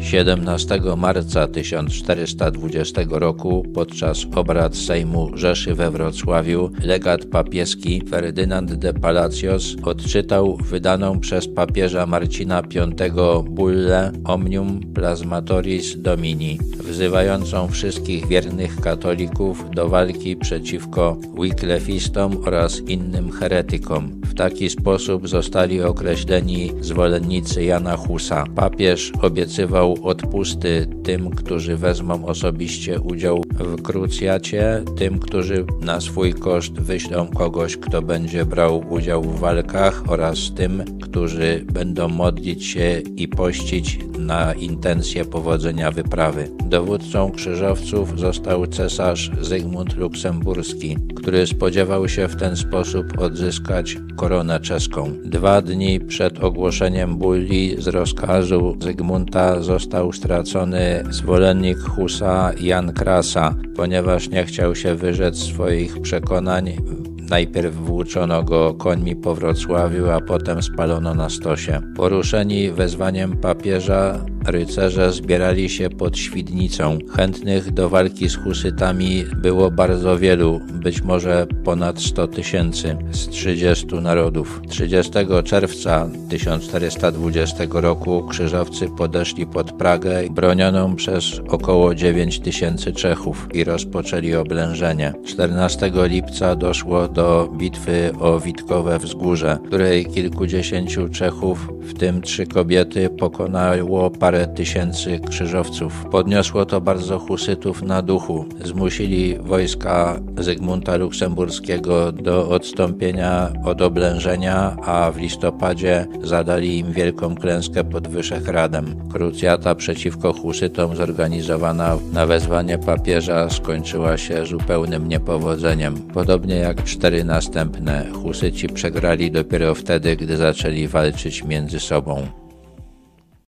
17 marca 1420 roku podczas obrad Sejmu Rzeszy we Wrocławiu legat papieski Ferdynand de Palacios odczytał wydaną przez papieża Marcina V bullę Omnium Plasmatoris Domini, wzywającą wszystkich wiernych katolików do walki przeciwko Wyclefistom oraz innym heretykom. W taki sposób zostali określeni zwolennicy Jana Husa. Papież obiecywał odpusty tym, którzy wezmą osobiście udział w krucjacie, tym, którzy na swój koszt wyślą kogoś, kto będzie brał udział w walkach oraz tym, którzy będą modlić się i pościć na intencje powodzenia wyprawy. Dowódcą krzyżowców został cesarz Zygmunt Luksemburski, który spodziewał się w ten sposób odzyskać koronę czeską. Dwa dni przed ogłoszeniem bulli z rozkazu Zygmunta został stracony zwolennik Husa Jan Krasa, ponieważ nie chciał się wyrzec swoich przekonań Najpierw włóczono go końmi po Wrocławiu, a potem spalono na stosie. Poruszeni wezwaniem papieża, rycerze zbierali się pod Świdnicą. Chętnych do walki z husytami było bardzo wielu, być może ponad 100 tysięcy z 30 narodów. 30 czerwca 1420 roku krzyżowcy podeszli pod Pragę bronioną przez około 9 tysięcy Czechów i rozpoczęli oblężenie. 14 lipca doszło do bitwy o Witkowe Wzgórze, której kilkudziesięciu Czechów, w tym trzy kobiety, pokonało parę tysięcy krzyżowców. Podniosło to bardzo husytów na duchu. Zmusili wojska Zygmunta Luksemburskiego do odstąpienia od oblężenia, a w listopadzie zadali im wielką klęskę pod Wyszehradem. Krucjata przeciwko husytom zorganizowana na wezwanie papieża skończyła się zupełnym niepowodzeniem. Podobnie jak cztery następne, husyci przegrali dopiero wtedy, gdy zaczęli walczyć między sobą.